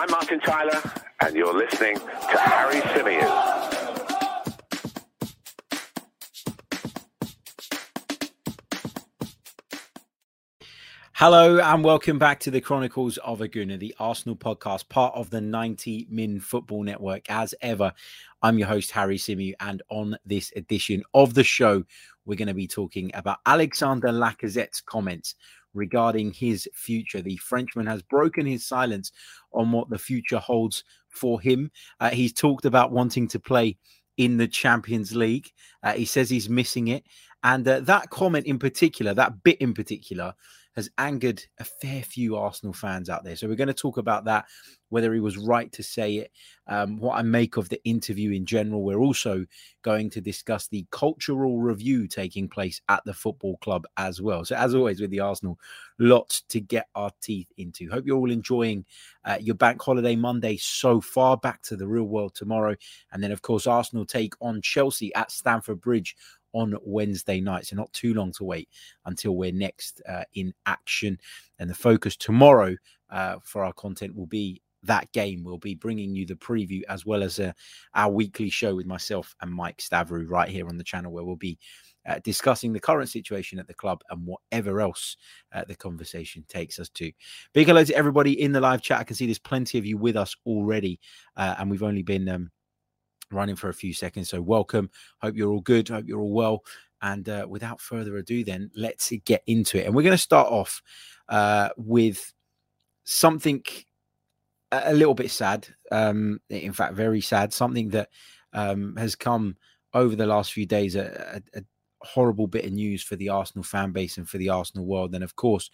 I'm Martin Tyler, and you're listening to Harry Symeou. Hello and welcome back to the Chronicles of a Gooner, the Arsenal podcast, part of the 90 Min Football Network. As ever, I'm your host, Harry Symeou, and on this edition of the show, we're going to be talking about Alexander Lacazette's comments regarding his future. The Frenchman has broken his silence on what the future holds for him. Uh, he's talked about wanting to play in the Champions League. Uh, he says he's missing it. And uh, that comment in particular, that bit in particular, has angered a fair few Arsenal fans out there. So we're going to talk about that, whether he was right to say it, um, what I make of the interview in general. We're also going to discuss the cultural review taking place at the football club as well. So as always with the Arsenal, lots to get our teeth into. Hope you're all enjoying uh, your bank holiday Monday so far. Back to the real world tomorrow, and then of course Arsenal take on Chelsea at Stamford Bridge on Wednesday night. So not too long to wait until we're next uh, in action. And the focus tomorrow uh, for our content will be that game. We'll be bringing you the preview as well as uh, our weekly show with myself and Mike Stavrou right here on the channel, where we'll be uh, discussing the current situation at the club and whatever else uh, the conversation takes us to. Big hello to everybody in the live chat. I can see there's plenty of you with us already, uh, and we've only been um, running for a few seconds. So, welcome. Hope you're all good. Hope you're all well. And uh, without further ado, then let's get into it. And we're going to start off uh, with something a little bit sad. Um, in fact, very sad. Something that um, has come over the last few days. A, a, a, horrible bit of news for the Arsenal fan base and for the Arsenal world. And of course,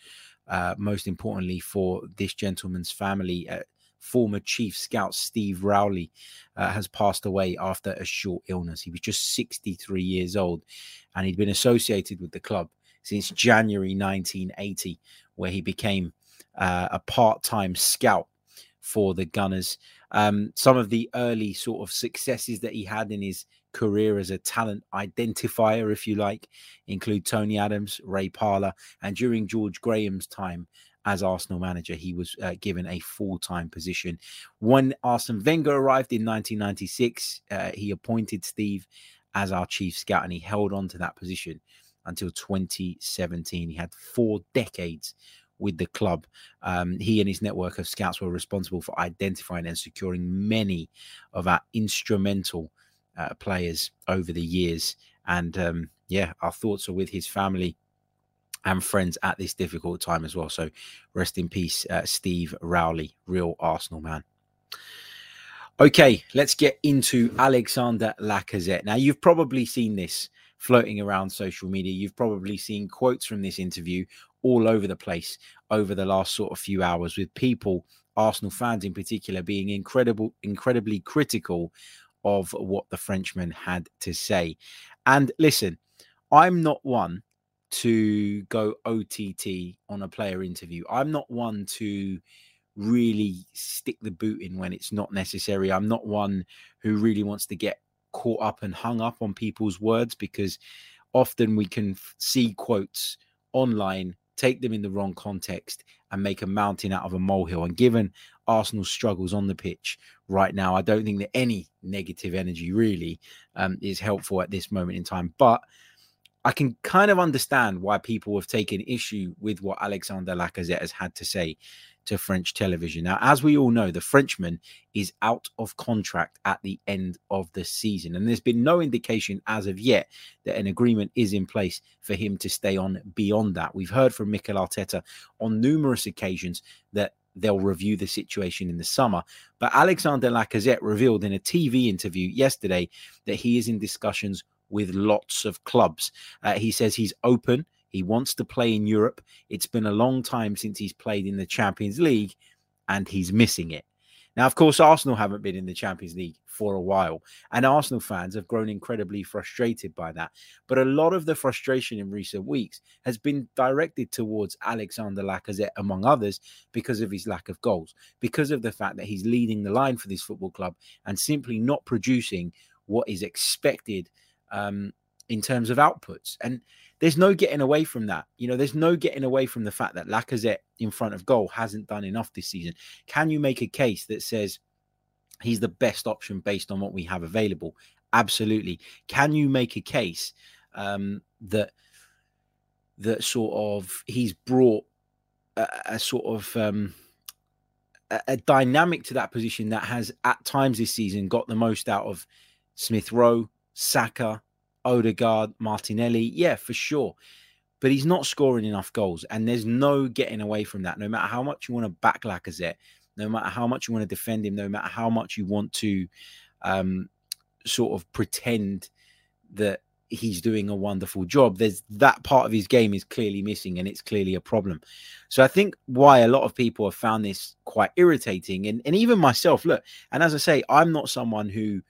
uh, most importantly for this gentleman's family. Former chief scout Steve Rowley uh, has passed away after a short illness. He was just 63 years old and he'd been associated with the club since January 1980, where he became uh, a part time scout for the Gunners. Um, some of the early sort of successes that he had in his career as a talent identifier, if you like, include Tony Adams, Ray Parlour, and during George Graham's time as Arsenal manager, he was uh, given a full time position. When Arsene Wenger arrived in 1996, uh, he appointed Steve as our chief scout and he held on to that position until 2017. He had four decades with the club. Um, he and his network of scouts were responsible for identifying and securing many of our instrumental uh, players over the years. And um, yeah, our thoughts are with his family and friends at this difficult time as well. So rest in peace, uh, Steve Rowley, real Arsenal man. Okay, let's get into Alexander Lacazette. Now, you've probably seen this floating around social media. You've probably seen quotes from this interview all over the place over the last sort of few hours with people, Arsenal fans in particular, being incredible, incredibly critical of what the Frenchman had to say. And listen, I'm not one to go OTT on a player interview. I'm not one to really stick the boot in when it's not necessary. I'm not one who really wants to get caught up and hung up on people's words because often we can see quotes online, take them in the wrong context, and make a mountain out of a molehill. And given Arsenal's struggles on the pitch right now, I don't think that any negative energy really um, is helpful at this moment in time. But I can kind of understand why people have taken issue with what Alexander Lacazette has had to say to French television. Now, as we all know, the Frenchman is out of contract at the end of the season, and there's been no indication as of yet that an agreement is in place for him to stay on beyond that. We've heard from Mikel Arteta on numerous occasions that they'll review the situation in the summer. But Alexander Lacazette revealed in a TV interview yesterday that he is in discussions with lots of clubs. Uh, he says he's open. He wants to play in Europe. It's been a long time since he's played in the Champions League and he's missing it. Now, of course, Arsenal haven't been in the Champions League for a while, and Arsenal fans have grown incredibly frustrated by that. But a lot of the frustration in recent weeks has been directed towards Alexander Lacazette, among others, because of his lack of goals, because of the fact that he's leading the line for this football club and simply not producing what is expected um, in terms of outputs. And there's no getting away from that. You know, there's no getting away from the fact that Lacazette in front of goal hasn't done enough this season. Can you make a case that says he's the best option based on what we have available? Absolutely. Can you make a case um, that that sort of he's brought a, a sort of um, a, a dynamic to that position that has at times this season got the most out of Smith Rowe, Saka, Odegaard, Martinelli. Yeah, for sure. But he's not scoring enough goals. And there's no getting away from that. No matter how much you want to back Lacazette, no matter how much you want to defend him, no matter how much you want to um, sort of pretend that he's doing a wonderful job. There's that part of his game is clearly missing, and it's clearly a problem. So I think why a lot of people have found this quite irritating, and, and even myself, look, and as I say, I'm not someone who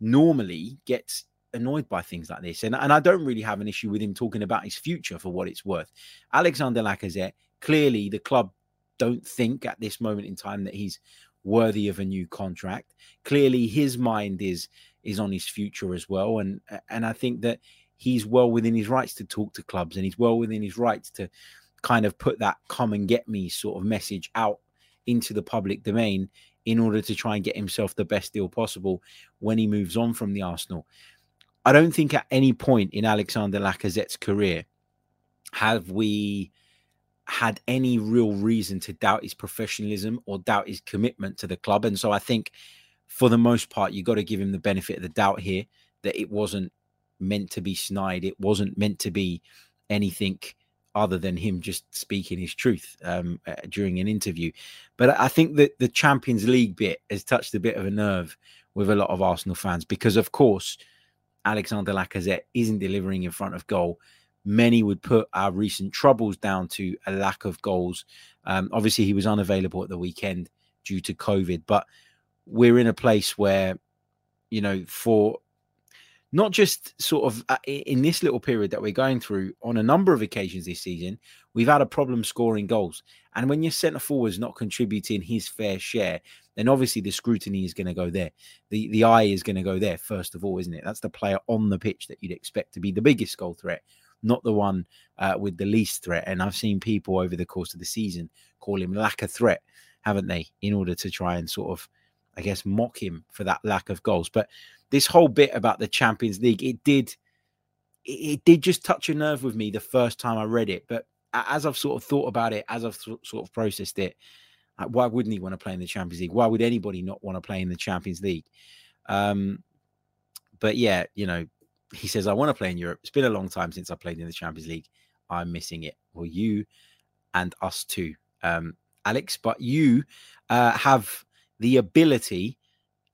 normally gets annoyed by things like this. And, and I don't really have an issue with him talking about his future for what it's worth. Alexander Lacazette, clearly the club don't think at this moment in time that he's worthy of a new contract. Clearly his mind is is on his future as well. And and I think that he's well within his rights to talk to clubs and he's well within his rights to kind of put that come and get me sort of message out into the public domain in order to try and get himself the best deal possible when he moves on from the Arsenal. I don't think at any point in Alexander Lacazette's career have we had any real reason to doubt his professionalism or doubt his commitment to the club. And so I think for the most part, you've got to give him the benefit of the doubt here that it wasn't meant to be snide. It wasn't meant to be anything other than him just speaking his truth um, uh, during an interview. But I think that the Champions League bit has touched a bit of a nerve with a lot of Arsenal fans because, of course, Alexander Lacazette isn't delivering in front of goal. Many would put our recent troubles down to a lack of goals. Um, obviously, he was unavailable at the weekend due to COVID, but we're in a place where, you know, for not just sort of uh, in this little period that we're going through on a number of occasions this season, we've had a problem scoring goals. And when your centre forward is not contributing his fair share, then obviously the scrutiny is going to go there. The the eye is going to go there first of all, isn't it? That's the player on the pitch that you'd expect to be the biggest goal threat, not the one uh, with the least threat. And I've seen people over the course of the season call him lack of threat, haven't they? In order to try and sort of, I guess, mock him for that lack of goals. But this whole bit about the Champions League, it did, it did just touch a nerve with me the first time I read it. But as I've sort of thought about it, as I've sort of processed it, why wouldn't he want to play in the Champions League? Why would anybody not want to play in the Champions League? Um, but yeah, you know, he says, I want to play in Europe. It's been a long time since I played in the Champions League. I'm missing it. Well, you and us too, um, Alex. But you uh, have the ability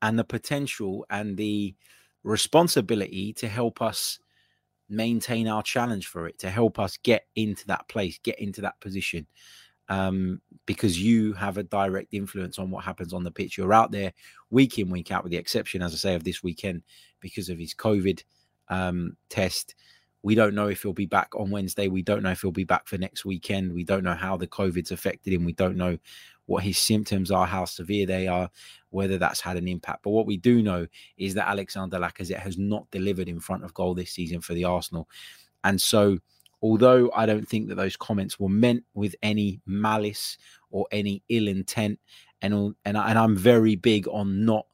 and the potential and the responsibility to help us maintain our challenge for it, to help us get into that place, get into that position um, because you have a direct influence on what happens on the pitch. You're out there week in, week out, with the exception, as I say, of this weekend because of his COVID um, test. We don't know if he'll be back on Wednesday. We don't know if he'll be back for next weekend. We don't know how the COVID's affected him. We don't know what his symptoms are, how severe they are, whether that's had an impact. But what we do know is that Alexander Lacazette has not delivered in front of goal this season for the Arsenal. And so although I don't think that those comments were meant with any malice or any ill intent, and and, and I'm very big on not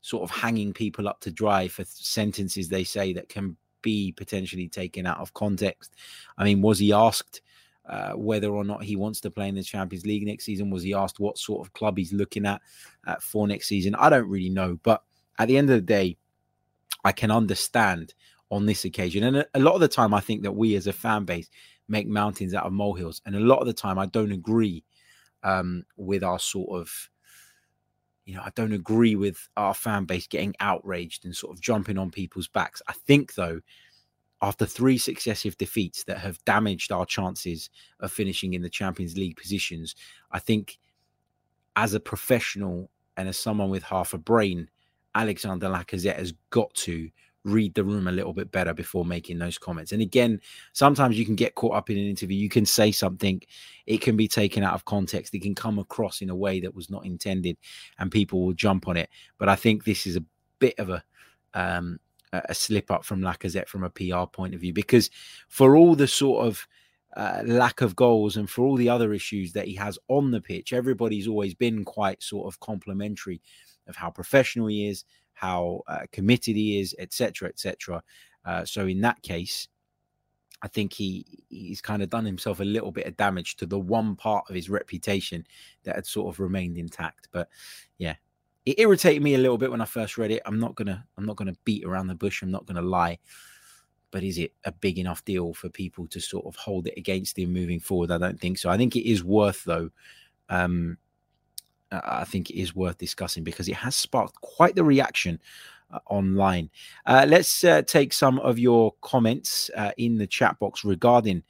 sort of hanging people up to dry for sentences they say that can be potentially taken out of context. I mean, was he asked uh, whether or not he wants to play in the Champions League next season? Was he asked what sort of club he's looking at uh, for next season? I don't really know, but at the end of the day, I can understand on this occasion. And a, lot of the time, I think that we as a fan base make mountains out of molehills. And a lot of the time, I don't agree um, with our sort of, you know, I don't agree with our fan base getting outraged and sort of jumping on people's backs. I think, though, after three successive defeats that have damaged our chances of finishing in the Champions League positions, I think as a professional and as someone with half a brain, Alexander Lacazette has got to read the room a little bit better before making those comments. And again, sometimes you can get caught up in an interview. You can say something, it can be taken out of context. It can come across in a way that was not intended, and people will jump on it. But I think this is a bit of a um, a slip up from Lacazette from a PR point of view because for all the sort of uh, lack of goals and for all the other issues that he has on the pitch, everybody's always been quite sort of complimentary of how professional he is, how uh, committed he is, etc., etc. Uh, so in that case, I think he he's kind of done himself a little bit of damage to the one part of his reputation that had sort of remained intact. But yeah, it irritated me a little bit when I first read it. I'm not gonna I'm not gonna beat around the bush. I'm not gonna lie. But is it a big enough deal for people to sort of hold it against him moving forward? I don't think so. I think it is worth though. Um, I think it is worth discussing because it has sparked quite the reaction uh, online. Uh, let's uh, take some of your comments uh, in the chat box regarding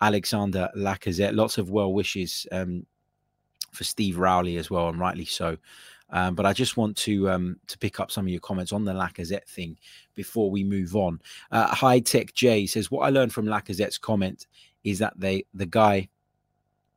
Alexander Lacazette. Lots of well wishes um, for Steve Rowley as well, and rightly so. Um, but I just want to um, to pick up some of your comments on the Lacazette thing before we move on. Uh, High Tech J says what I learned from Lacazette's comment is that they the guy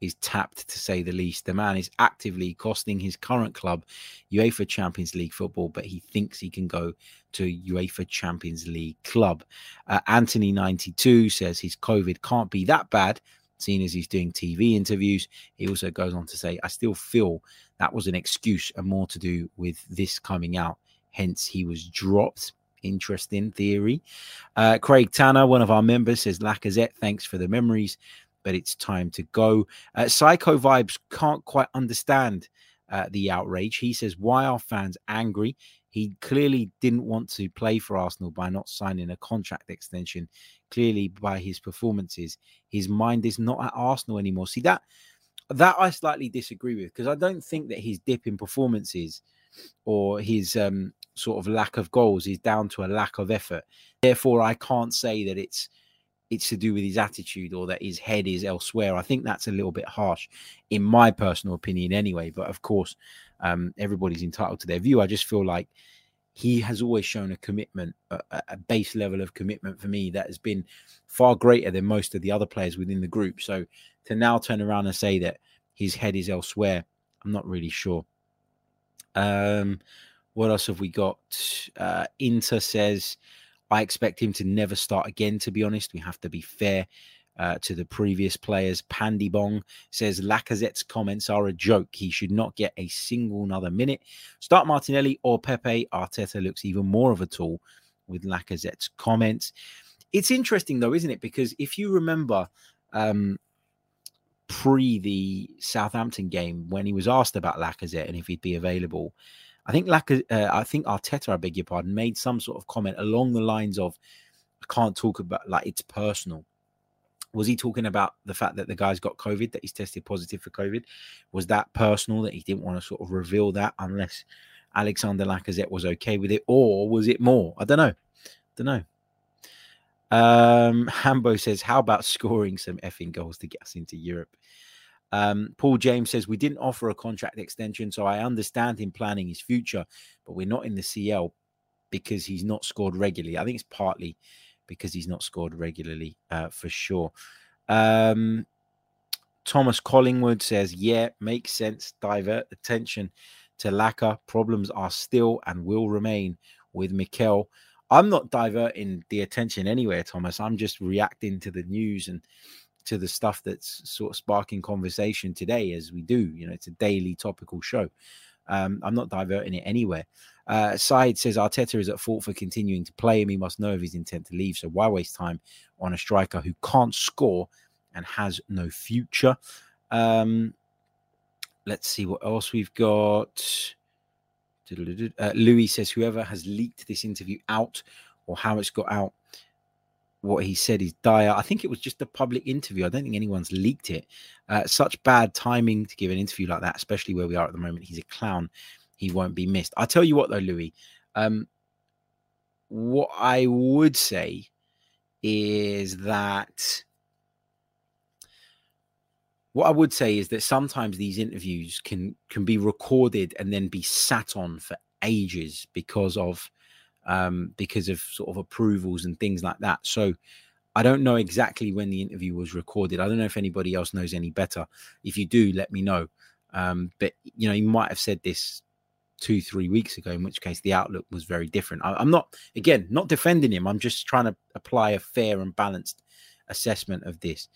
is tapped to say the least. The man is actively costing his current club UEFA Champions League football, but he thinks he can go to UEFA Champions League club. Uh, Anthony92 says his COVID can't be that bad, seeing as he's doing TV interviews. He also goes on to say, I still feel that was an excuse and more to do with this coming out. Hence, he was dropped interesting theory. Uh, Craig Tanner, one of our members, says Lacazette, thanks for the memories but it's time to go. Uh, Psycho Vibes can't quite understand uh, the outrage. He says, Why are fans angry? He clearly didn't want to play for Arsenal by not signing a contract extension. Clearly, by his performances, his mind is not at Arsenal anymore. See that that I slightly disagree with because I don't think that his dip in performances or his um, sort of lack of goals is down to a lack of effort. Therefore, I can't say that it's it's to do with his attitude or that his head is elsewhere. I think that's a little bit harsh, in my personal opinion, anyway. But of course, um, everybody's entitled to their view. I just feel like he has always shown a commitment, a, a, base level of commitment for me that has been far greater than most of the other players within the group. So to now turn around and say that his head is elsewhere, I'm not really sure. Um, what else have we got? Uh, Inter says I expect him to never start again, to be honest. We have to be fair uh, to the previous players. Pandy Bong says Lacazette's comments are a joke. He should not get a single another minute. Start Martinelli or Pepe. Arteta looks even more of a tool with Lacazette's comments. It's interesting, though, isn't it? Because if you remember, um, pre the Southampton game, when he was asked about Lacazette and if he'd be available, I think like uh, I think Arteta, I beg your pardon, made some sort of comment along the lines of, "I can't talk about like it's personal." Was he talking about the fact that the guy's got COVID, that he's tested positive for COVID? Was that personal that he didn't want to sort of reveal that unless Alexander Lacazette was okay with it, or was it more? I don't know. I don't know. Um, Hambo says, "How about scoring some effing goals to get us into Europe?" Um, Paul James says, We didn't offer a contract extension, so I understand him planning his future, but we're not in the CL because he's not scored regularly. I think it's partly because he's not scored regularly uh, for sure. Um, Thomas Collingwood says, Yeah, makes sense. Divert attention to Laka. Problems are still and will remain with Mikel. I'm not diverting the attention anywhere, Thomas. I'm just reacting to the news and to the stuff that's sort of sparking conversation today as we do. You know, it's a daily topical show. Um, I'm not diverting it anywhere. Uh, Side says Arteta is at fault for continuing to play him. He must know of his intent to leave. So why waste time on a striker who can't score and has no future? Um, let's see what else we've got. Uh, Louis says whoever has leaked this interview out or how it's got out what he said is dire. I think it was just a public interview. I don't think anyone's leaked it. Uh, such bad timing to give an interview like that, especially where we are at the moment. He's a clown. He won't be missed. I'll tell you what, though, Louis. Um, what I would say is that what I would say is that sometimes these interviews can can be recorded and then be sat on for ages because of um, because of sort of approvals and things like that. So I don't know exactly when the interview was recorded. I don't know if anybody else knows any better. If you do, let me know. Um, but you know, he might have said this two, three weeks ago, in which case the outlook was very different. I, am not, again, not defending him. I'm just trying to apply a fair and balanced assessment of this.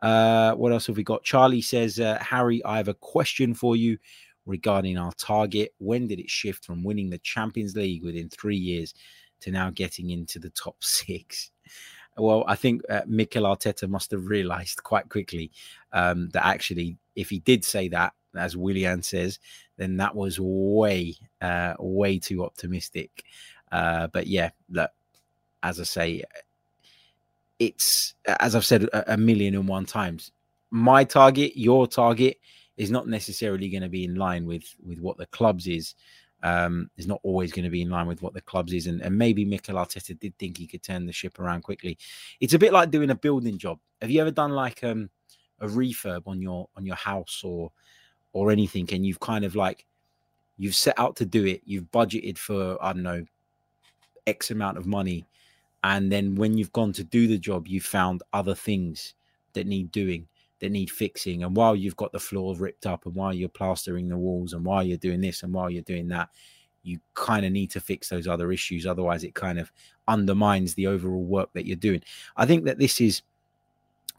Uh, what else have we got? Charlie says, uh, Harry, I have a question for you regarding our target. When did it shift from winning the Champions League within three years to now getting into the top six? Well, I think uh, Mikel Arteta must have realized quite quickly um, that actually, if he did say that, as Willian says, then that was way, uh, way too optimistic. Uh, but yeah, look, as I say, it's as I've said a, a million and one times. My target, your target, is not necessarily going to be in line with with what the clubs is. Um, is not always going to be in line with what the clubs is, and, and maybe Mikel Arteta did think he could turn the ship around quickly. It's a bit like doing a building job. Have you ever done like um, a refurb on your on your house or or anything, and you've kind of like you've set out to do it, you've budgeted for I don't know X amount of money, and then when you've gone to do the job, you found other things that need doing, that need fixing. And while you've got the floor ripped up, and while you're plastering the walls, and while you're doing this, and while you're doing that, you kind of need to fix those other issues. Otherwise, it kind of undermines the overall work that you're doing. I think that this is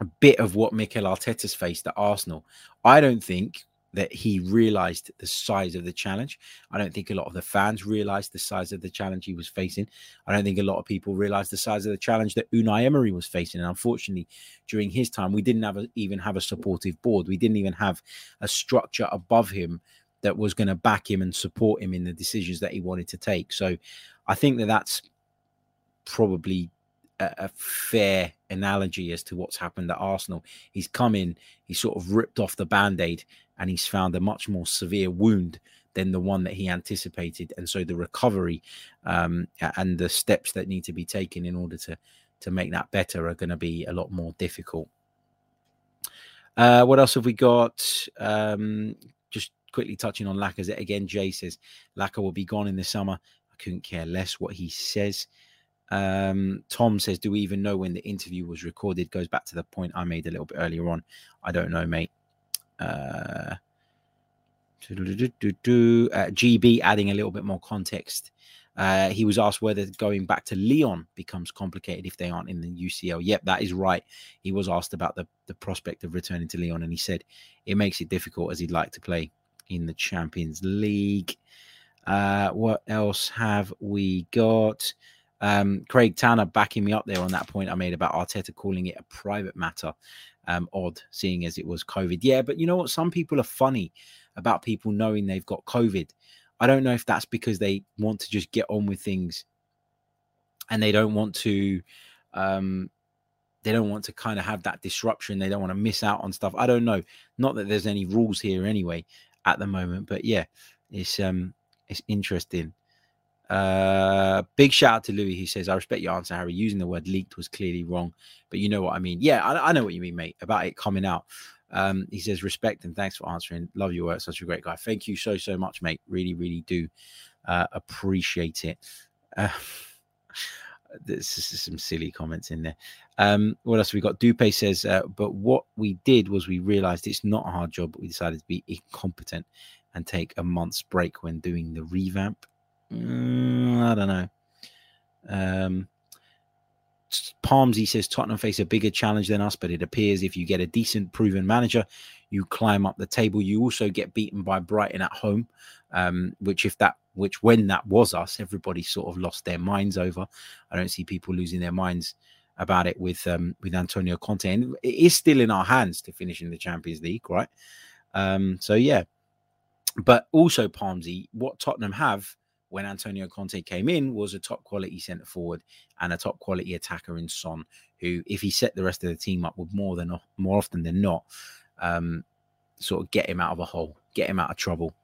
a bit of what Mikel Arteta's faced at Arsenal. I don't think that he realized the size of the challenge. I don't think a lot of the fans realized the size of the challenge he was facing. I don't think a lot of people realized the size of the challenge that Unai Emery was facing. And unfortunately, during his time, we didn't have a, even have a supportive board. We didn't even have a structure above him that was going to back him and support him in the decisions that he wanted to take. So I think that that's probably a, a fair analogy as to what's happened at Arsenal. He's come in, he's sort of ripped off the band aid and he's found a much more severe wound than the one that he anticipated. And so the recovery um, and the steps that need to be taken in order to to make that better are going to be a lot more difficult. Uh, what else have we got? Um, just quickly touching on Lacazette again. Jay says Lacazette will be gone in the summer. I couldn't care less what he says. Um, Tom says, "Do we even know when the interview was recorded?" Goes back to the point I made a little bit earlier on. I don't know, mate. Uh, GB adding a little bit more context. Uh, he was asked whether going back to Lyon becomes complicated if they aren't in the UCL. Yep, that is right. He was asked about the, the prospect of returning to Lyon, and he said it makes it difficult as he'd like to play in the Champions League. Uh, what else have we got? Um, Craig Tanner backing me up there on that point I made about Arteta calling it a private matter um, odd, seeing as it was COVID. Yeah, but you know what? Some people are funny about people knowing they've got COVID. I don't know if that's because they want to just get on with things and they don't want to um they don't want to kind of have that disruption they don't want to miss out on stuff i don't know not that there's any rules here anyway at the moment but yeah it's um it's interesting uh, big shout out to Louis. He says, I respect your answer, Harry. Using the word leaked was clearly wrong, but you know what I mean. Yeah, I, I know what you mean, mate, about it coming out. Um, he says, respect and thanks for answering. Love your work. Such a great guy. Thank you so, so much, mate. Really, really do uh, appreciate it. Uh, this is some silly comments in there. Um, what else we got? Dupe says, uh, but what we did was we realized it's not a hard job, but we decided to be incompetent and take a month's break when doing the revamp. Mm, I don't know. Um, Palmsy says Tottenham face a bigger challenge than us, but it appears if you get a decent, proven manager, you climb up the table. You also get beaten by Brighton at home, um, which if that, which when that was us, everybody sort of lost their minds over. I don't see people losing their minds about it with um, with Antonio Conte, and it is still in our hands to finish in the Champions League, right? Um, so yeah, but also Palmsy, what Tottenham have when Antonio Conte came in was a top quality centre forward and a top quality attacker in Son, who, if he set the rest of the team up, would more than more often than not, um, sort of get him out of a hole, get him out of trouble,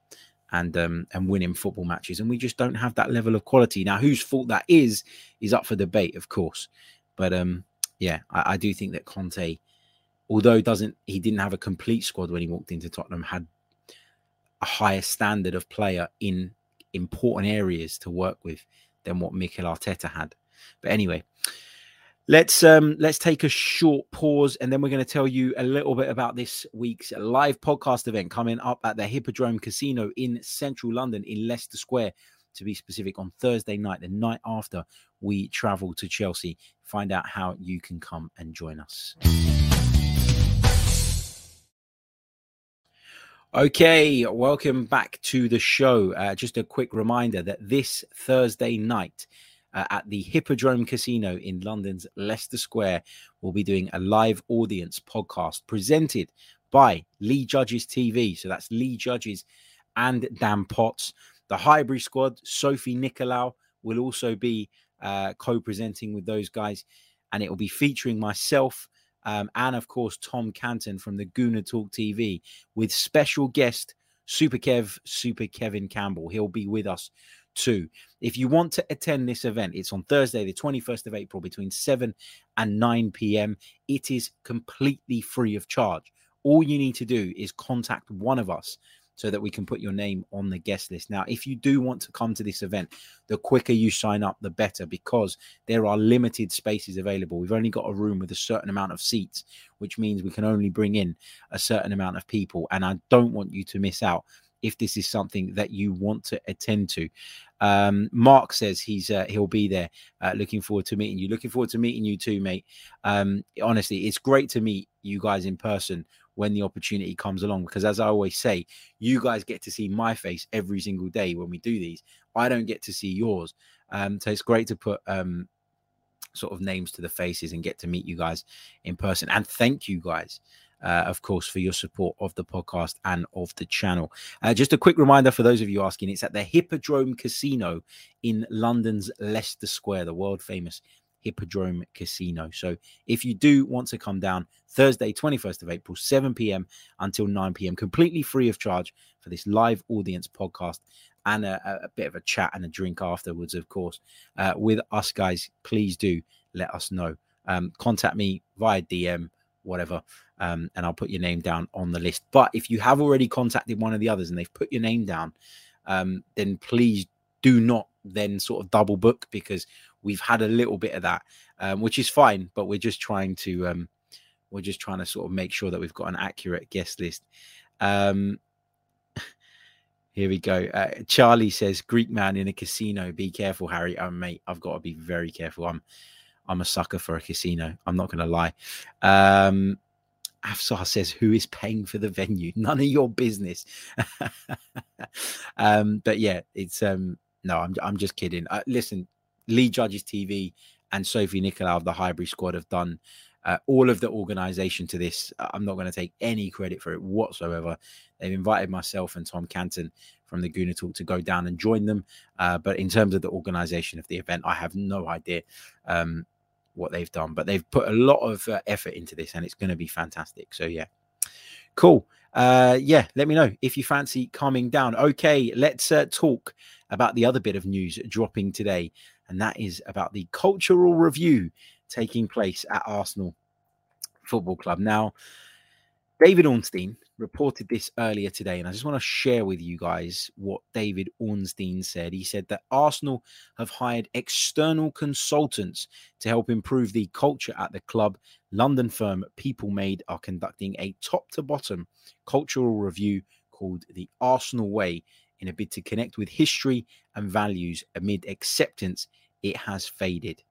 and um, and win him football matches. And we just don't have that level of quality now. Whose fault that is is up for debate, of course. But um, yeah, I, I do think that Conte, although doesn't he didn't have a complete squad when he walked into Tottenham, had a higher standard of player in important areas to work with than what Mikel Arteta had. But anyway, Let's um let's take a short pause and then we're going to tell you a little bit about this week's live podcast event coming up at the Hippodrome Casino in central London in Leicester Square to be specific on Thursday night the night after we travel to Chelsea find out how you can come and join us. Okay, welcome back to the show. Uh, just a quick reminder that this Thursday night uh, at the Hippodrome Casino in London's Leicester Square, we'll be doing a live audience podcast presented by Lee Judges TV. So that's Lee Judges and Dan Potts. The Highbury squad, Sophie Nicolau, will also be uh, co presenting with those guys. And it will be featuring myself um, and, of course, Tom Canton from the Gooner Talk TV with special guest Super Kev, Super Kevin Campbell. He'll be with us too. If you want to attend this event, it's on Thursday, the 21st of April, between 7 and 9 p.m. It is completely free of charge. All you need to do is contact one of us so that we can put your name on the guest list. Now, if you do want to come to this event, the quicker you sign up, the better because there are limited spaces available. We've only got a room with a certain amount of seats, which means we can only bring in a certain amount of people. And I don't want you to miss out if this is something that you want to attend to. Um, Mark says he's uh, he'll be there. Uh, looking forward to meeting you. Looking forward to meeting you too, mate. Um, honestly, it's great to meet you guys in person when the opportunity comes along. Because as I always say, you guys get to see my face every single day when we do these. I don't get to see yours. Um, so it's great to put um, sort of names to the faces and get to meet you guys in person. And thank you guys. Uh, of course, for your support of the podcast and of the channel. Uh, just a quick reminder for those of you asking it's at the Hippodrome Casino in London's Leicester Square, the world famous Hippodrome Casino. So if you do want to come down Thursday, 21st of April, 7 p.m. until 9 p.m., completely free of charge for this live audience podcast and a, a bit of a chat and a drink afterwards, of course, uh, with us guys, please do let us know. Um, contact me via DM, whatever, um, and I'll put your name down on the list. But if you have already contacted one of the others and they've put your name down, um, then please do not then sort of double book because we've had a little bit of that, um, which is fine. But we're just trying to um, we're just trying to sort of make sure that we've got an accurate guest list. Um, here we go. Uh, Charlie says, "Greek man in a casino. Be careful, Harry." Oh, mate, I've got to be very careful. I'm I'm a sucker for a casino. I'm not going to lie. Um, Afsar says, "Who is paying for the venue? None of your business." um, but yeah, it's um, no, I'm I'm just kidding. Uh, listen, Lee Judges TV and Sophie Nicolau of the Highbury squad have done uh, all of the organization to this. I'm not going to take any credit for it whatsoever. They've invited myself and Tom Canton from the Gooner Talk to go down and join them. Uh, but in terms of the organization of the event, I have no idea um, what they've done. But they've put a lot of uh, effort into this and it's going to be fantastic. So, yeah. Cool. Uh, yeah, let me know if you fancy coming down. Okay, let's uh, talk about the other bit of news dropping today and that is about the cultural review taking place at Arsenal Football Club. Now, David Ornstein reported this earlier today, and I just want to share with you guys what David Ornstein said. He said that Arsenal have hired external consultants to help improve the culture at the club. London firm People Made are conducting a top to bottom cultural review called the Arsenal Way in a bid to connect with history and values amid acceptance it has faded.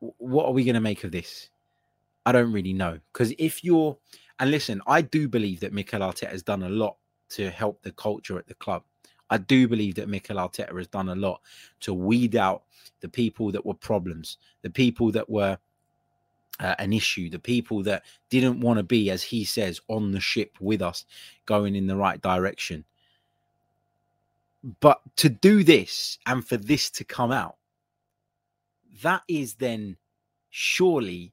What are we going to make of this? I don't really know. Because if you're, and listen, I do believe that Mikel Arteta has done a lot to help the culture at the club. I do believe that Mikel Arteta has done a lot to weed out the people that were problems, the people that were uh, an issue, the people that didn't want to be, as he says, on the ship with us, going in the right direction. But to do this and for this to come out, that is then surely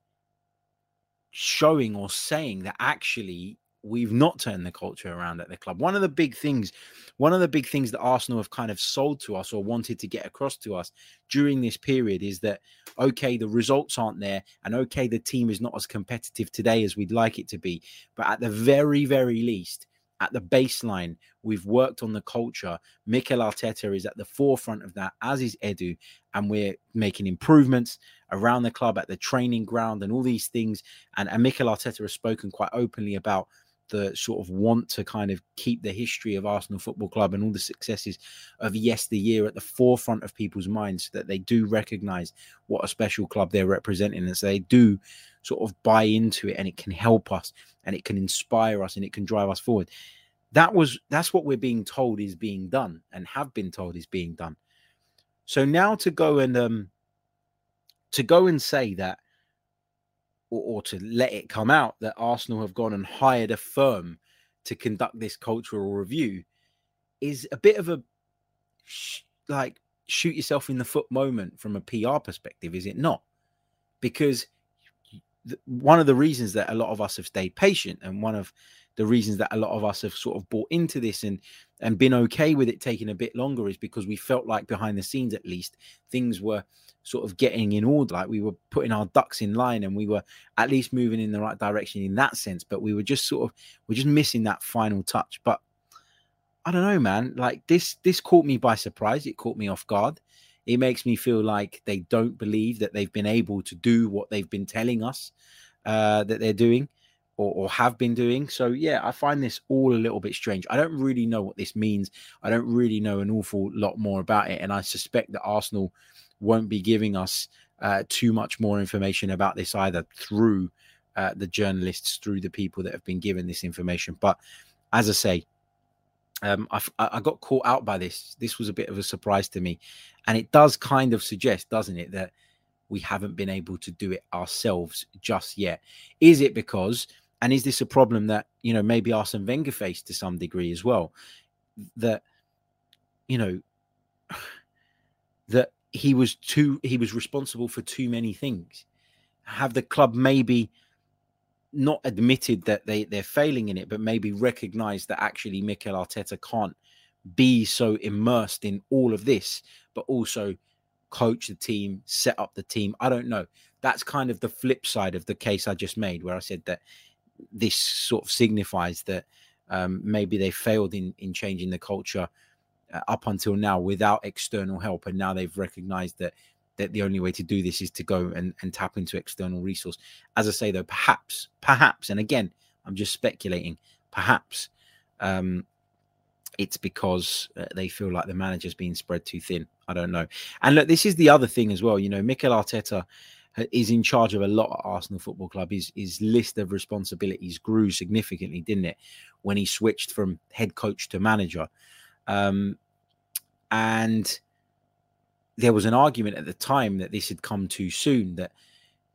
showing or saying that actually we've not turned the culture around at the club. One of the big things, one of the big things that Arsenal have kind of sold to us or wanted to get across to us during this period is that okay, the results aren't there, and okay, the team is not as competitive today as we'd like it to be, but at the very, very least, at the baseline. We've worked on the culture. Mikel Arteta is at the forefront of that, as is Edu, and we're making improvements around the club at the training ground and all these things. And, and Mikel Arteta has spoken quite openly about the sort of want to kind of keep the history of Arsenal Football Club and all the successes of yesteryear at the forefront of people's minds so that they do recognize what a special club they're representing and so they do sort of buy into it and it can help us and it can inspire us and it can drive us forward. That was that's what we're being told is being done and have been told is being done. So now to go and um to go and say that or, or to let it come out that Arsenal have gone and hired a firm to conduct this cultural review is a bit of a sh- like shoot yourself in the foot moment from a PR perspective, is it not? Because one of the reasons that a lot of us have stayed patient and one of the reasons that a lot of us have sort of bought into this and and been okay with it taking a bit longer is because we felt like behind the scenes at least things were sort of getting in order. Like we were putting our ducks in line and we were at least moving in the right direction in that sense but we were just sort of we're just missing that final touch. But i don't know man. Like this this caught me by surprise. It caught me off guard. It makes me feel like they don't believe that they've been able to do what they've been telling us uh, that they're doing or, or, have been doing. So yeah, I find this all a little bit strange. I don't really know what this means. I don't really know an awful lot more about it, and I suspect that Arsenal won't be giving us uh, too much more information about this either through uh, the journalists, through the people that have been given this information. But as I say, um, I, I got caught out by this. This was a bit of a surprise to me, and it does kind of suggest, doesn't it, that we haven't been able to do it ourselves just yet. Is it because and is this a problem that you know maybe Arsene Wenger faced to some degree as well? That you know that he was too he was responsible for too many things. Have the club maybe not admitted that they they're failing in it, but maybe recognized that actually Mikel Arteta can't be so immersed in all of this, but also coach the team, set up the team. I don't know. That's kind of the flip side of the case I just made, where I said that this sort of signifies that um, maybe they failed in in changing the culture uh, up until now without external help, and now they've recognised that that the only way to do this is to go and, and tap into external resource. As I say, though, perhaps, perhaps, and again, I'm just speculating. Perhaps um, it's because uh, they feel like the manager's being spread too thin. I don't know. And look, this is the other thing as well. You know, Mikel Arteta is in charge of a lot at Arsenal Football Club. His his list of responsibilities grew significantly, didn't it, when he switched from head coach to manager? Um, and there was an argument at the time that this had come too soon. That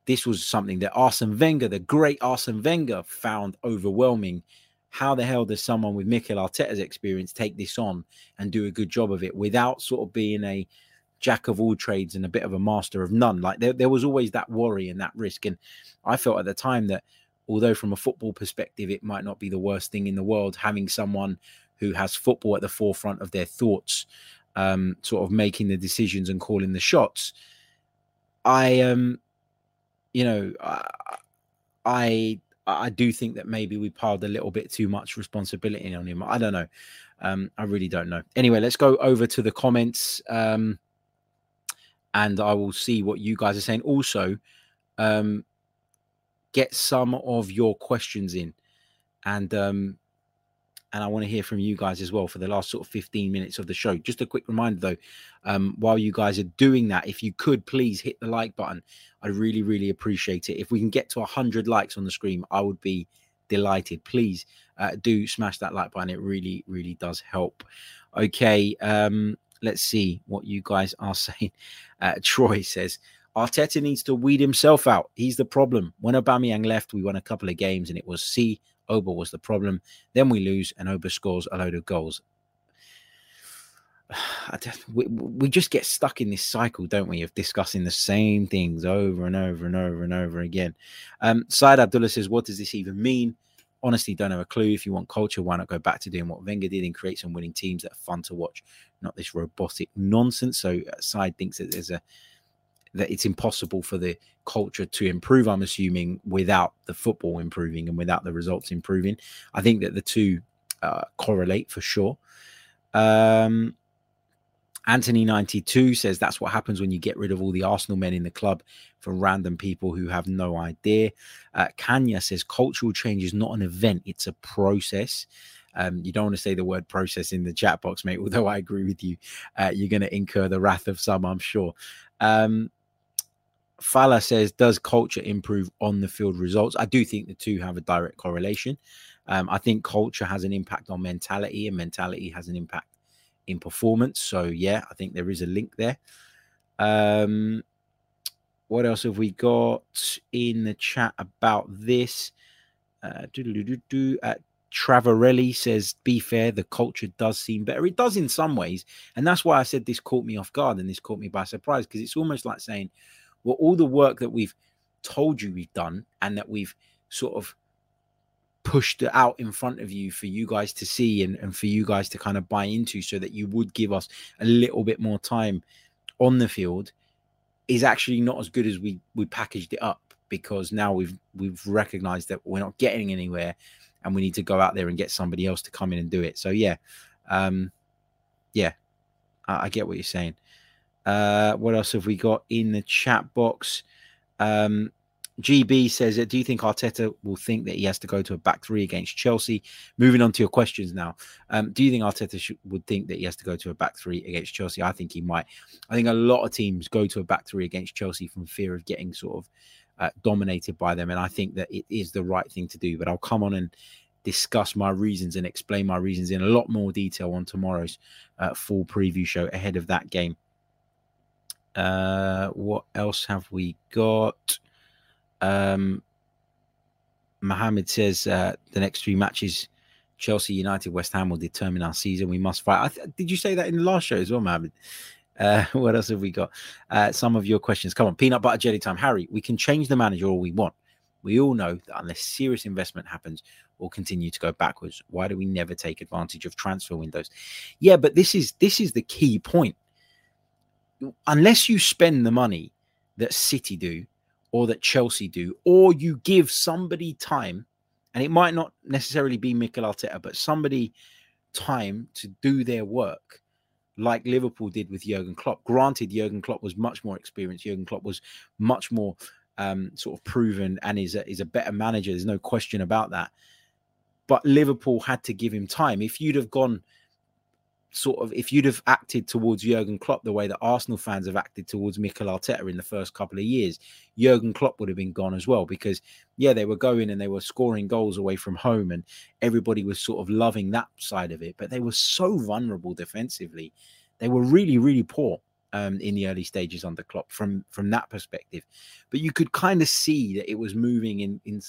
this was something that Arsene Wenger, the great Arsene Wenger, found overwhelming. How the hell does someone with Mikel Arteta's experience take this on and do a good job of it without sort of being a jack of all trades and a bit of a master of none. Like there, there was always that worry and that risk. And I felt at the time that although from a football perspective, it might not be the worst thing in the world, having someone who has football at the forefront of their thoughts, um, sort of making the decisions and calling the shots. I um, you know, I, I I do think that maybe we piled a little bit too much responsibility on him. I don't know. Um, I really don't know. Anyway, let's go over to the comments. Um, and I will see what you guys are saying. Also, um, get some of your questions in, and um, and I want to hear from you guys as well for the last sort of 15 minutes of the show. Just a quick reminder though, um, while you guys are doing that, if you could please hit the like button, I'd really, really appreciate it. If we can get to 100 likes on the screen, I would be delighted. Please uh, do smash that like button. It really, really does help. Okay. Um, let's see what you guys are saying. Uh, Troy says Arteta needs to weed himself out. He's the problem. When Aubameyang left, we won a couple of games, and it was C. Oba was the problem. Then we lose, and Oba scores a load of goals. we, we just get stuck in this cycle, don't we, of discussing the same things over and over and over and over again. Um, Saad Abdullah says, What does this even mean? Honestly don't have a clue. If you want culture, why not go back to doing what Wenger did and create some winning teams that are fun to watch, not this robotic nonsense. So uh, Side thinks that there's a that it's impossible for the culture to improve. I'm assuming without the football improving and without the results improving. I think that the two uh, correlate for sure. Um, Anthony92 says that's what happens when you get rid of all the Arsenal men in the club for random people who have no idea. Uh, Kanya says cultural change is not an event, it's a process. Um, you don't want to say the word process in the chat box, mate, although I agree with you. Uh, you're going to incur the wrath of some, I'm sure. Um, Fala says, Does culture improve on the field results? I do think the two have a direct correlation. Um, I think culture has an impact on mentality, and mentality has an impact in performance. So yeah, I think there is a link there. Um, what else have we got in the chat about this? Uh, uh, Travarelli says, "Be fair, the culture does seem better. It does in some ways, and that's why I said this caught me off guard and this caught me by surprise because it's almost like saying, well, all the work that we've told you we've done and that we've sort of pushed out in front of you for you guys to see and, and for you guys to kind of buy into so that you would give us a little bit more time on the field is actually not as good as we we packaged it up because now we've we've recognized that we're not getting anywhere and we need to go out there and get somebody else to come in and do it. So yeah um yeah i, I get what you're saying. Uh what else have we got in the chat box? Um GB says, "Do you think Arteta will think that he has to go to a back three against Chelsea?" Moving on to your questions now, um, do you think Arteta should, would think that he has to go to a back three against Chelsea? I think he might. I think a lot of teams go to a back three against Chelsea from fear of getting sort of uh, dominated by them, and I think that it is the right thing to do. But I'll come on and discuss my reasons and explain my reasons in a lot more detail on tomorrow's uh, full preview show ahead of that game. Uh, what else have we got? Um, Mohammed says uh, the next three matches, Chelsea, United, West Ham will determine our season. We must fight. Th- did you say that in the last show as well, Mohammed? Uh, what else have we got? Uh, some of your questions. Come on, peanut butter jelly time. Harry, we can change the manager all we want. We all know that unless serious investment happens, we'll continue to go backwards. Why do we never take advantage of transfer windows? Yeah, but this is this is the key point. Unless you spend the money that City do or that Chelsea do, or you give somebody time, and it might not necessarily be Mikel Arteta, but somebody time to do their work, like Liverpool did with Jurgen Klopp. Granted, Jurgen Klopp was much more experienced. Jurgen Klopp was much more um, sort of proven and is a, is a better manager. There's no question about that. But Liverpool had to give him time. If you'd have gone sort of if you'd have acted towards Jurgen Klopp the way that Arsenal fans have acted towards Mikel Arteta in the first couple of years, Jurgen Klopp would have been gone as well because yeah, they were going and they were scoring goals away from home and everybody was sort of loving that side of it, but they were so vulnerable defensively. They were really really poor um, in the early stages under Klopp from from that perspective. But you could kind of see that it was moving in in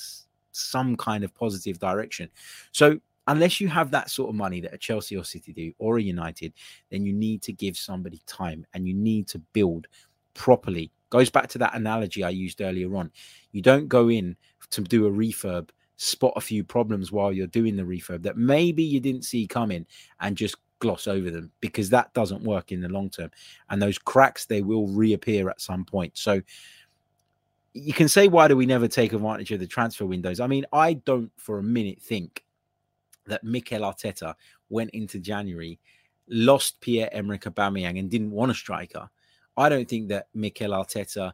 some kind of positive direction. So unless you have that sort of money that a Chelsea or City do or a United, then you need to give somebody time and you need to build properly. Goes back to that analogy I used earlier on. You don't go in to do a refurb, spot a few problems while you're doing the refurb that maybe you didn't see coming and just gloss over them because that doesn't work in the long term. And those cracks, they will reappear at some point. So, you can say, why do we never take advantage of the transfer windows? I mean, I don't for a minute think that Mikel Arteta went into January, lost Pierre Emerick Aubameyang, and didn't want a striker. I don't think that Mikel Arteta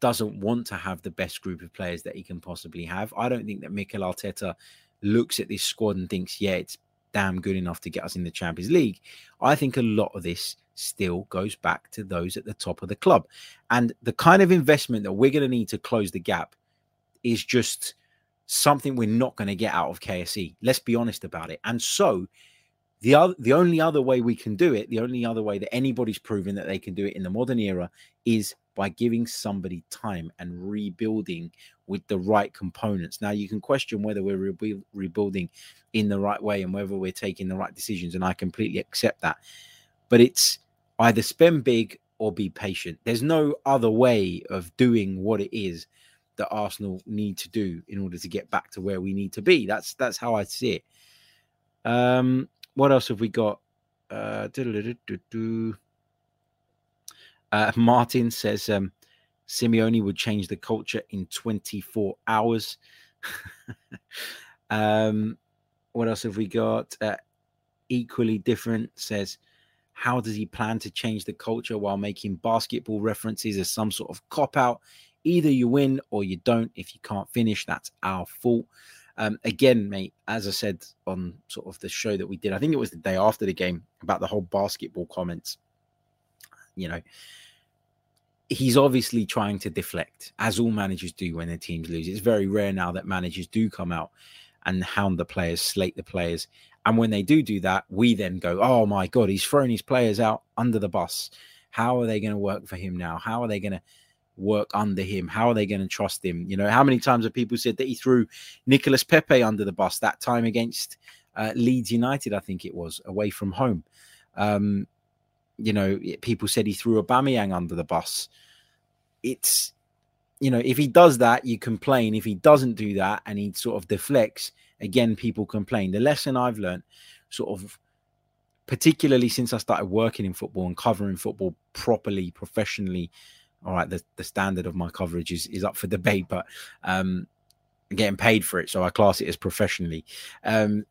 doesn't want to have the best group of players that he can possibly have. I don't think that Mikel Arteta looks at this squad and thinks, yeah, it's damn good enough to get us in the Champions League. I think a lot of this still goes back to those at the top of the club. And the kind of investment that we're going to need to close the gap is just something we're not going to get out of KSE. Let's be honest about it. And so the other, the only other way we can do it, the only other way that anybody's proven that they can do it in the modern era is by giving somebody time and rebuilding with the right components. Now you can question whether we're re- rebuilding in the right way and whether we're taking the right decisions, and I completely accept that. But it's either spend big or be patient. There's no other way of doing what it is that Arsenal need to do in order to get back to where we need to be. That's that's how I see it. Um, what else have we got? Uh, uh, Martin says um, Simeone would change the culture in 24 hours. um, what else have we got? Uh, equally different says, how does he plan to change the culture while making basketball references as some sort of cop out? Either you win or you don't. If you can't finish, that's our fault. Um, again, mate, as I said on sort of the show that we did, I think it was the day after the game about the whole basketball comments. You know, he's obviously trying to deflect, as all managers do when their teams lose. It's very rare now that managers do come out and hound the players, slate the players. And when they do do that, we then go, oh my God, he's thrown his players out under the bus. How are they going to work for him now? How are they going to work under him? How are they going to trust him? You know, how many times have people said that he threw Nicolas Pepe under the bus that time against uh, Leeds United, I think it was, away from home? Um, you know, people said he threw Aubameyang under the bus. It's you know, if he does that, you complain. If he doesn't do that and he sort of deflects, again, people complain. The lesson I've learned, sort of, particularly since I started working in football and covering football properly, professionally. All right, the, the standard of my coverage is, is up for debate, but um, getting paid for it, so I class it as professionally. Um,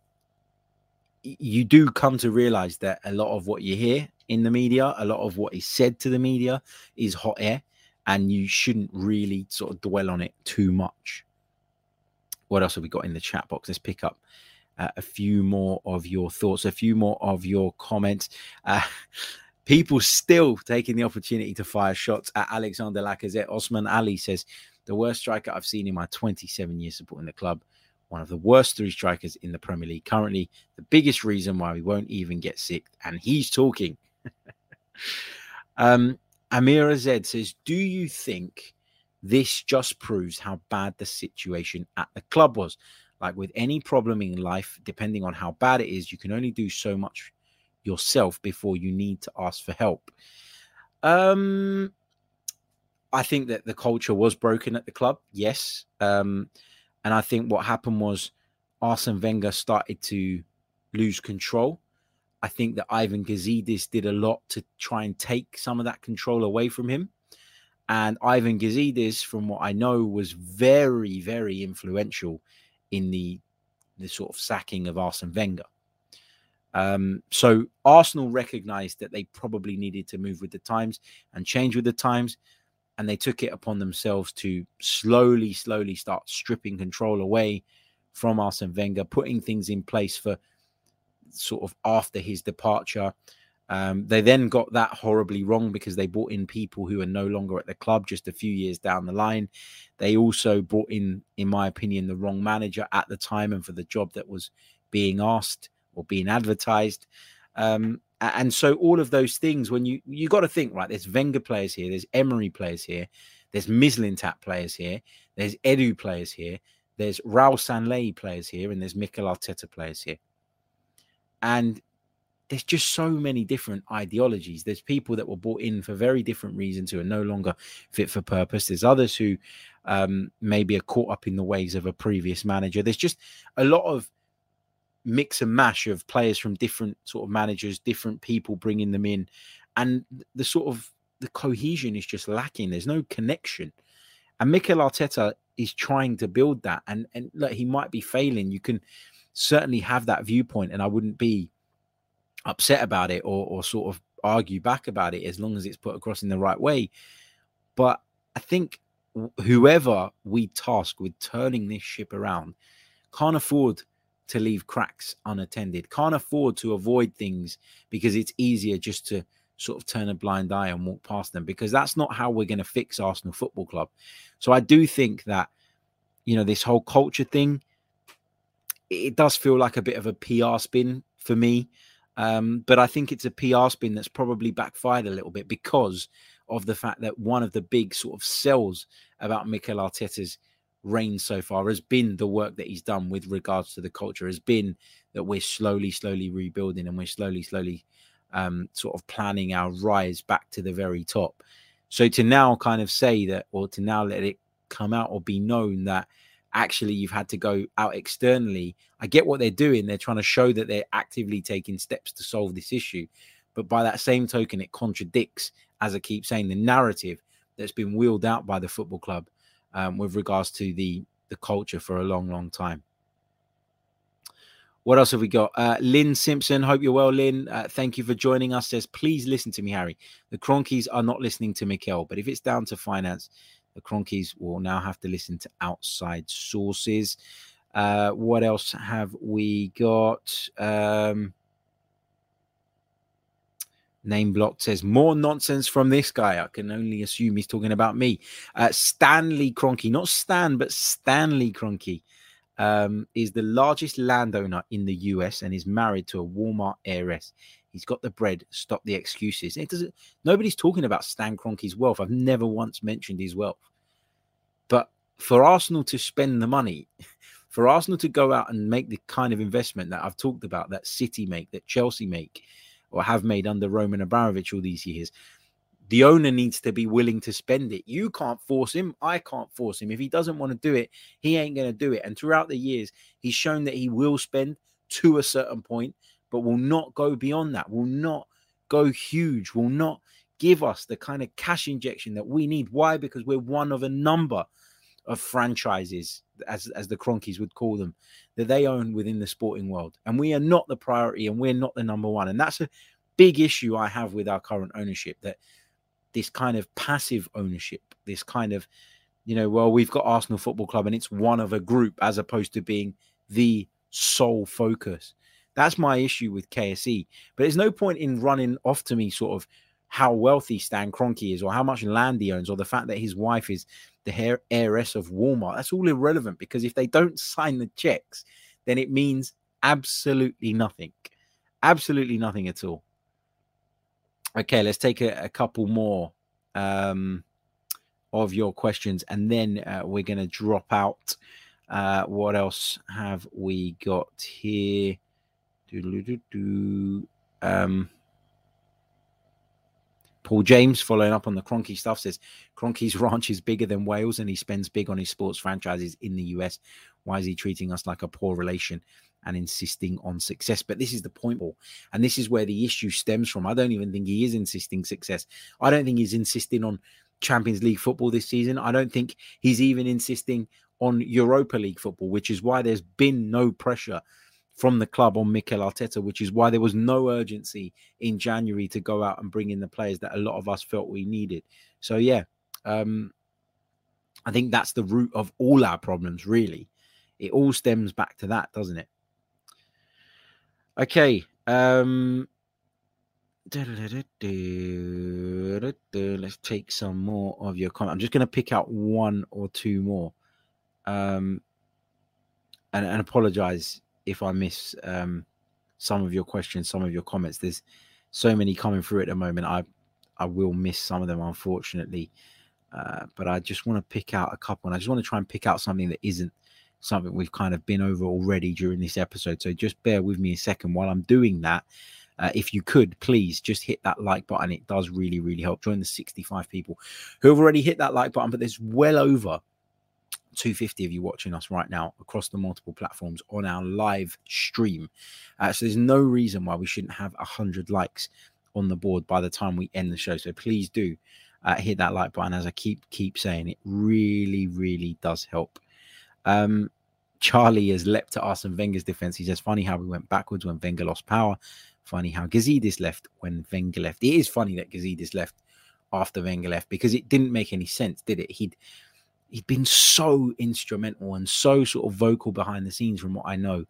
you do come to realize that a lot of what you hear in the media, a lot of what is said to the media is hot air and you shouldn't really sort of dwell on it too much. What else have we got in the chat box? Let's pick up uh, a few more of your thoughts, a few more of your comments. Uh, people still taking the opportunity to fire shots at Alexander Lacazette. Osman Ali says, the worst striker I've seen in my 27 years supporting the club. One of the worst three strikers in the Premier League. Currently, the biggest reason why we won't even get sick. And he's talking. um, Amira Z says, Do you think this just proves how bad the situation at the club was? Like with any problem in life, depending on how bad it is, you can only do so much yourself before you need to ask for help. Um, I think that the culture was broken at the club, yes. Um, and I think what happened was Arsene Wenger started to lose control I think that Ivan Gazidis did a lot to try and take some of that control away from him. And Ivan Gazidis, from what I know, was very, very influential in the the sort of sacking of Arsene Wenger. Um, so Arsenal recognized that they probably needed to move with the times and change with the times, and they took it upon themselves to slowly, slowly start stripping control away from Arsene Wenger, putting things in place for sort of after his departure. Um, they then got that horribly wrong because they brought in people who are no longer at the club just a few years down the line. They also brought in, in my opinion, the wrong manager at the time and for the job that was being asked or being advertised. Um, and so all of those things, when you you got to think right, there's Wenger players here, there's Emery players here, there's Mislintat players here, there's Edu players here, there's Raul Sanllehi players here, and there's Mikel Arteta players here. And there's just so many different ideologies. There's people that were brought in for very different reasons who are no longer fit for purpose. There's others who um, maybe are caught up in the ways of a previous manager. There's just a lot of mix and mash of players from different sort of managers, different people bringing them in, and the sort of the cohesion is just lacking. There's no connection, and Mikel Arteta is trying to build that, and and look, he might be failing. You can certainly have that viewpoint, and I wouldn't be upset about it or, or sort of argue back about it as long as it's put across in the right way. But I think whoever we task with turning this ship around can't afford to leave cracks unattended, can't afford to avoid things because it's easier just to sort of turn a blind eye and walk past them because that's not how we're going to fix Arsenal Football Club. So I do think that, you know, this whole culture thing, it does feel like a bit of a PR spin for me. Um, but I think it's a PR spin that's probably backfired a little bit because of the fact that one of the big sort of sells about Mikel Arteta's reign so far has been the work that he's done with regards to the culture, has been that we're slowly, slowly rebuilding and we're slowly, slowly um, sort of planning our rise back to the very top. So to now kind of say that, or to now let it come out or be known that actually you've had to go out externally. I get what they're doing. They're trying to show that they're actively taking steps to solve this issue. But by that same token, it contradicts, as I keep saying, the narrative that's been wheeled out by the football club um, with regards to the, the culture for a long, long time. What else have we got? Uh, Lynn Simpson. Hope you're well, Lynn. Uh, thank you for joining us. Says, please listen to me, Harry. The Kroenkes are not listening to Mikel, but if it's down to finance, the Kroenkes will now have to listen to outside sources. Uh, what else have we got? Um, Name blocked says more nonsense from this guy. I can only assume he's talking about me. Uh, Stanley Kroenke, not Stan, but Stanley Kroenke, um, is the largest landowner in the US and is married to a Walmart heiress. He's got the bread. Stop the excuses. It doesn't. Nobody's talking about Stan Kroenke's wealth. I've never once mentioned his wealth. But for Arsenal to spend the money, for Arsenal to go out and make the kind of investment that I've talked about, that City make, that Chelsea make, or have made under Roman Abramovich all these years. The owner needs to be willing to spend it. You can't force him. I can't force him. If he doesn't want to do it, he ain't going to do it. And throughout the years, he's shown that he will spend to a certain point, but will not go beyond that, will not go huge, will not give us the kind of cash injection that we need. Why? Because we're one of a number of franchises, as, as the Kroenkes would call them, that they own within the sporting world. And we are not the priority and we're not the number one. And that's a big issue I have with our current ownership that this kind of passive ownership, this kind of, you know, well, we've got Arsenal Football Club and it's one of a group as opposed to being the sole focus. That's my issue with KSE. But there's no point in running off to me sort of how wealthy Stan Kroenke is or how much land he owns or the fact that his wife is the heiress of Walmart. That's all irrelevant because if they don't sign the checks, then it means absolutely nothing. Absolutely nothing at all. Okay, let's take a, a couple more um, of your questions and then uh, we're going to drop out. Uh, what else have we got here? Do um, Paul James, following up on the Kroenke stuff, says Kroenke's ranch is bigger than Wales and he spends big on his sports franchises in the US. Why is he treating us like a poor relation and insisting on success? But this is the point, Paul. And this is where the issue stems from. I don't even think he is insisting success. I don't think he's insisting on Champions League football this season. I don't think he's even insisting on Europa League football, which is why there's been no pressure from the club on Mikel Arteta, which is why there was no urgency in January to go out and bring in the players that a lot of us felt we needed. So yeah, um, I think that's the root of all our problems. Really, it all stems back to that, doesn't it? Okay. Um, let's take some more of your comment. I'm just going to pick out one or two more. Um, and, and apologize if I miss um, some of your questions, some of your comments. There's so many coming through at the moment. I I will miss some of them, unfortunately. Uh, but I just want to pick out a couple, and I just want to try and pick out something that isn't something we've kind of been over already during this episode. So just bear with me a second while I'm doing that. Uh, if you could, please just hit that like button. It does really, really help. Join the 65 people who have already hit that like button, but there's well over 250 of you watching us right now across the multiple platforms on our live stream. Uh, so there's no reason why we shouldn't have 100 likes on the board by the time we end the show. So please do uh, hit that like button. As I keep keep saying, it really, really does help. Um, Charlie has leapt to Arsene Wenger's defense. He says, funny how we went backwards when Wenger lost power. Funny how Gazidis left when Wenger left. It is funny that Gazidis left after Wenger left because it didn't make any sense, did it? He'd he'd been so instrumental and so sort of vocal behind the scenes from what I know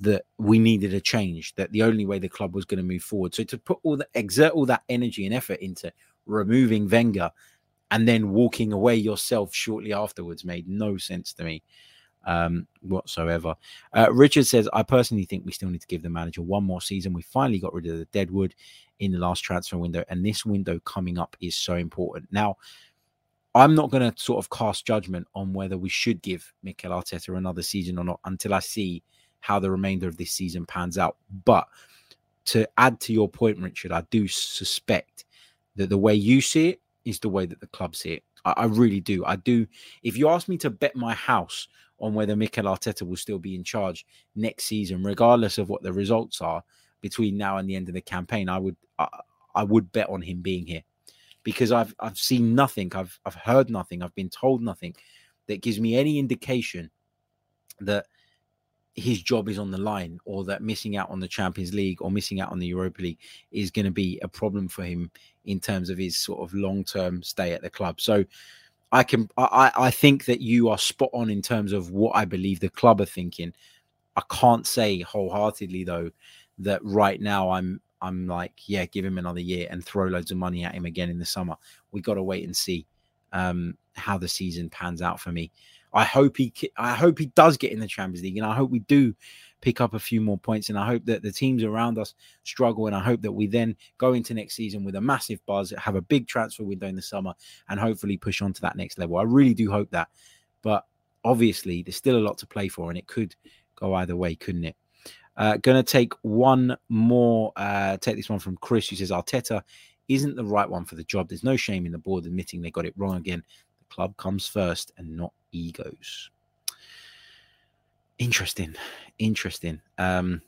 that we needed a change that the only way the club was going to move forward so to put all that exert all that energy and effort into removing Wenger and then walking away yourself shortly afterwards made no sense to me um, whatsoever. Uh, Richard says, I personally think we still need to give the manager one more season. We finally got rid of the deadwood in the last transfer window, and this window coming up is so important. Now, I'm not going to sort of cast judgment on whether we should give Mikel Arteta another season or not until I see how the remainder of this season pans out. But to add to your point, Richard, I do suspect that the way you see it is the way that the club see it. I, I really do. I do. If you ask me to bet my house on whether Mikel Arteta will still be in charge next season, regardless of what the results are between now and the end of the campaign, I would I, I would bet on him being here because I've I've seen nothing, I've I've heard nothing, I've been told nothing that gives me any indication that his job is on the line or that missing out on the Champions League or missing out on the Europa League is going to be a problem for him in terms of his sort of long term stay at the club. So I can I, I think that you are spot on in terms of what I believe the club are thinking. I can't say wholeheartedly though that right now I'm I'm like, yeah, give him another year and throw loads of money at him again in the summer. We got to wait and see um, how the season pans out for me. I hope he I hope he does get in the Champions League, and I hope we do pick up a few more points. And I hope that the teams around us struggle, and I hope that we then go into next season with a massive buzz, have a big transfer window in the summer, and hopefully push on to that next level. I really do hope that, but obviously there's still a lot to play for, and it could go either way, couldn't it? Uh, gonna take one more. Uh, take this one from Chris, who says Arteta isn't the right one for the job. There's no shame in the board admitting they got it wrong again. The club comes first and not egos. Interesting, interesting. Um,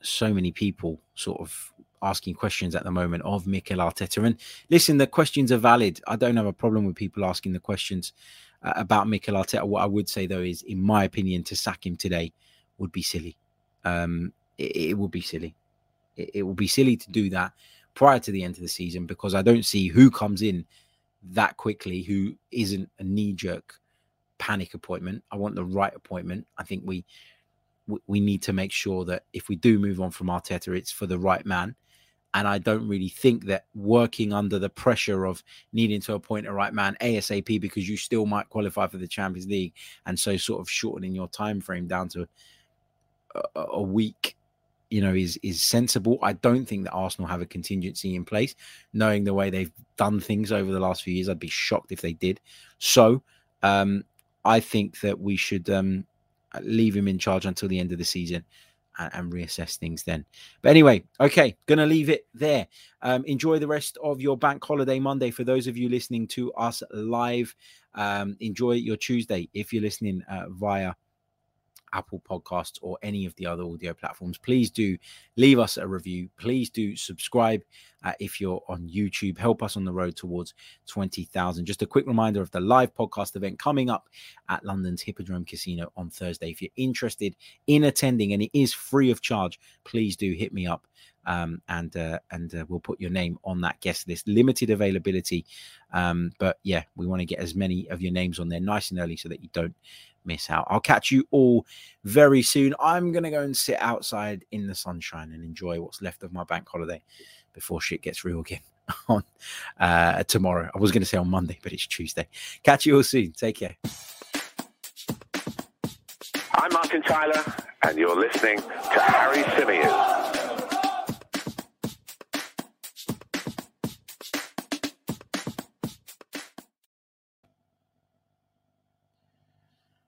so many people sort of asking questions at the moment of Mikel Arteta. And listen, the questions are valid. I don't have a problem with people asking the questions uh, about Mikel Arteta. What I would say though is, in my opinion, to sack him today would be silly. Um, it, it would be silly. It, it would be silly to do that prior to the end of the season because I don't see who comes in that quickly who isn't a knee jerk panic appointment. I want the right appointment. I think we we need to make sure that if we do move on from Arteta, it's for the right man. And I don't really think that working under the pressure of needing to appoint a right man ASAP because you still might qualify for the Champions League, and so sort of shortening your time frame down to a, week you know, is is sensible. I don't think that Arsenal have a contingency in place, knowing the way they've done things over the last few years. I'd be shocked if they did. So, um, I think that we should um, leave him in charge until the end of the season and, and reassess things then. But anyway, okay, gonna leave it there. Um, enjoy the rest of your bank holiday Monday. For those of you listening to us live, um, enjoy your Tuesday. If you're listening uh, via Apple Podcasts, or any of the other audio platforms. Please do leave us a review. Please do subscribe uh, if you're on YouTube. Help us on the road towards 20,000. Just a quick reminder of the live podcast event coming up at London's Hippodrome Casino on Thursday. If you're interested in attending, and it is free of charge, please do hit me up. Um, and uh, and uh, we'll put your name on that guest list. Limited availability, um, but yeah, we want to get as many of your names on there nice and early so that you don't miss out. I'll catch you all very soon. I'm going to go and sit outside in the sunshine and enjoy what's left of my bank holiday before shit gets real again on uh, tomorrow. I was going to say on Monday, but it's Tuesday. Catch you all soon. Take care. I'm Martin Tyler, and you're listening to Harry Symeou.